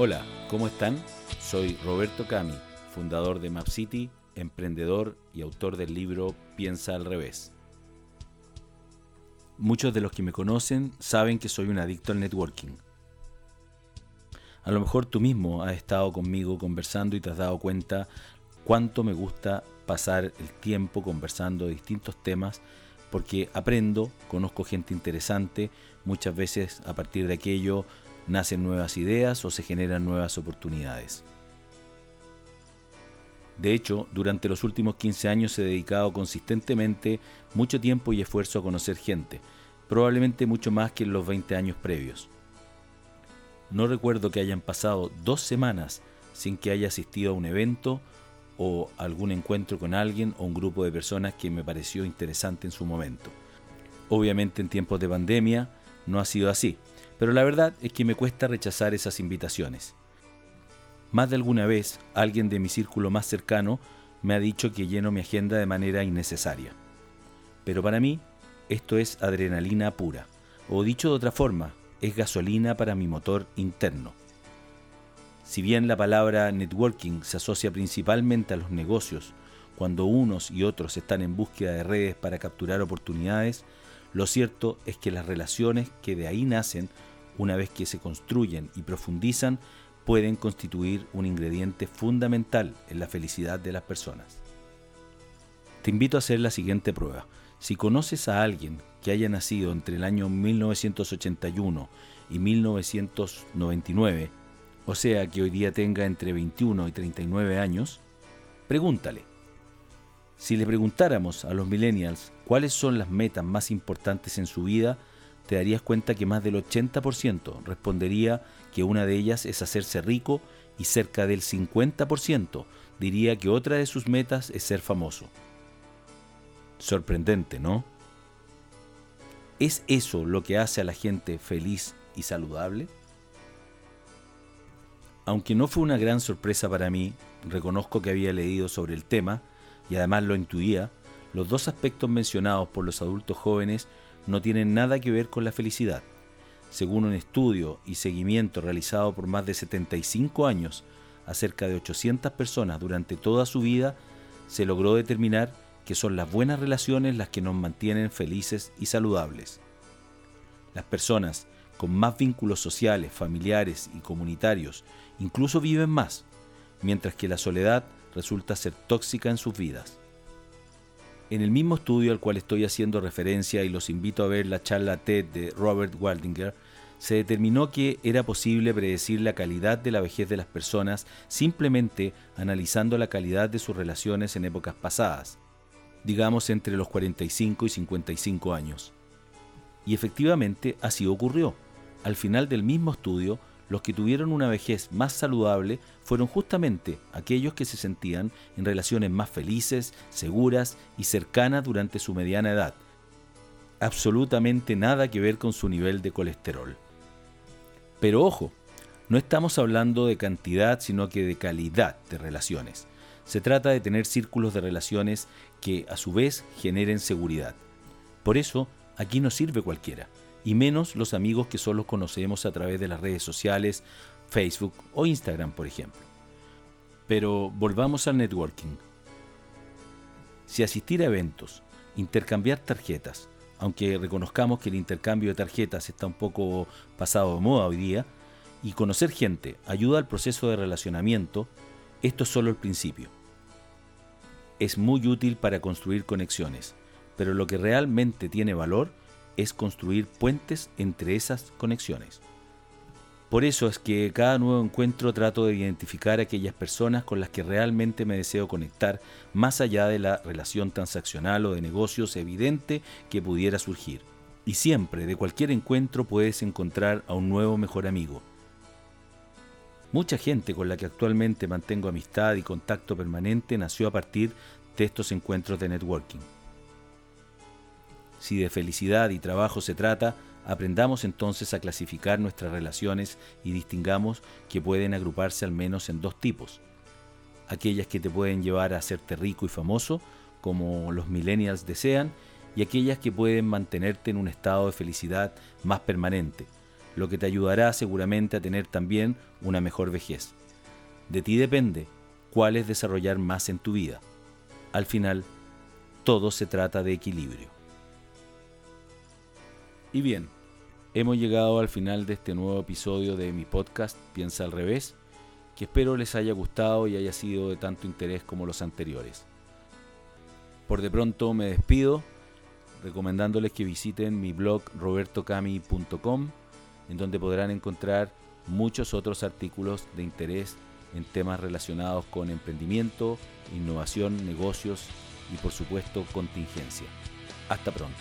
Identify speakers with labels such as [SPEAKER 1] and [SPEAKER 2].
[SPEAKER 1] Hola, ¿cómo están? Soy Roberto Cami, fundador de MapCity, emprendedor y autor del libro Piensa al revés. Muchos de los que me conocen saben que soy un adicto al networking. A lo mejor tú mismo has estado conmigo conversando y te has dado cuenta cuánto me gusta pasar el tiempo conversando de distintos temas porque aprendo, conozco gente interesante, muchas veces a partir de aquello nacen nuevas ideas o se generan nuevas oportunidades. De hecho, durante los últimos 15 años he dedicado consistentemente mucho tiempo y esfuerzo a conocer gente, probablemente mucho más que en los 20 años previos. No recuerdo que hayan pasado dos semanas sin que haya asistido a un evento o algún encuentro con alguien o un grupo de personas que me pareció interesante en su momento. Obviamente en tiempos de pandemia no ha sido así, pero la verdad es que me cuesta rechazar esas invitaciones. Más de alguna vez alguien de mi círculo más cercano me ha dicho que lleno mi agenda de manera innecesaria. Pero para mí esto es adrenalina pura, o dicho de otra forma, es gasolina para mi motor interno. Si bien la palabra networking se asocia principalmente a los negocios, cuando unos y otros están en búsqueda de redes para capturar oportunidades, lo cierto es que las relaciones que de ahí nacen, una vez que se construyen y profundizan, pueden constituir un ingrediente fundamental en la felicidad de las personas. Te invito a hacer la siguiente prueba. Si conoces a alguien que haya nacido entre el año 1981 y 1999, o sea que hoy día tenga entre 21 y 39 años, pregúntale, si le preguntáramos a los millennials cuáles son las metas más importantes en su vida, te darías cuenta que más del 80% respondería que una de ellas es hacerse rico y cerca del 50% diría que otra de sus metas es ser famoso. Sorprendente, ¿no? ¿Es eso lo que hace a la gente feliz y saludable? Aunque no fue una gran sorpresa para mí, reconozco que había leído sobre el tema y además lo intuía, los dos aspectos mencionados por los adultos jóvenes no tienen nada que ver con la felicidad. Según un estudio y seguimiento realizado por más de 75 años a cerca de 800 personas durante toda su vida, se logró determinar que son las buenas relaciones las que nos mantienen felices y saludables. Las personas con más vínculos sociales, familiares y comunitarios incluso viven más, mientras que la soledad resulta ser tóxica en sus vidas. En el mismo estudio al cual estoy haciendo referencia y los invito a ver la charla TED de Robert Waldinger, se determinó que era posible predecir la calidad de la vejez de las personas simplemente analizando la calidad de sus relaciones en épocas pasadas, digamos entre los 45 y 55 años. Y efectivamente así ocurrió. Al final del mismo estudio, los que tuvieron una vejez más saludable fueron justamente aquellos que se sentían en relaciones más felices, seguras y cercanas durante su mediana edad. Absolutamente nada que ver con su nivel de colesterol. Pero ojo, no estamos hablando de cantidad, sino que de calidad de relaciones. Se trata de tener círculos de relaciones que a su vez generen seguridad. Por eso, aquí no sirve cualquiera y menos los amigos que solo conocemos a través de las redes sociales, Facebook o Instagram, por ejemplo. Pero volvamos al networking. Si asistir a eventos, intercambiar tarjetas, aunque reconozcamos que el intercambio de tarjetas está un poco pasado de moda hoy día, y conocer gente ayuda al proceso de relacionamiento, esto es solo el principio. Es muy útil para construir conexiones, pero lo que realmente tiene valor es construir puentes entre esas conexiones. Por eso es que cada nuevo encuentro trato de identificar aquellas personas con las que realmente me deseo conectar, más allá de la relación transaccional o de negocios evidente que pudiera surgir. Y siempre, de cualquier encuentro, puedes encontrar a un nuevo mejor amigo. Mucha gente con la que actualmente mantengo amistad y contacto permanente nació a partir de estos encuentros de networking. Si de felicidad y trabajo se trata, aprendamos entonces a clasificar nuestras relaciones y distingamos que pueden agruparse al menos en dos tipos. Aquellas que te pueden llevar a hacerte rico y famoso, como los millennials desean, y aquellas que pueden mantenerte en un estado de felicidad más permanente, lo que te ayudará seguramente a tener también una mejor vejez. De ti depende cuál es desarrollar más en tu vida. Al final, todo se trata de equilibrio. Y bien, hemos llegado al final de este nuevo episodio de mi podcast Piensa al revés, que espero les haya gustado y haya sido de tanto interés como los anteriores. Por de pronto me despido recomendándoles que visiten mi blog robertocami.com en donde podrán encontrar muchos otros artículos de interés en temas relacionados con emprendimiento, innovación, negocios y por supuesto contingencia. Hasta pronto.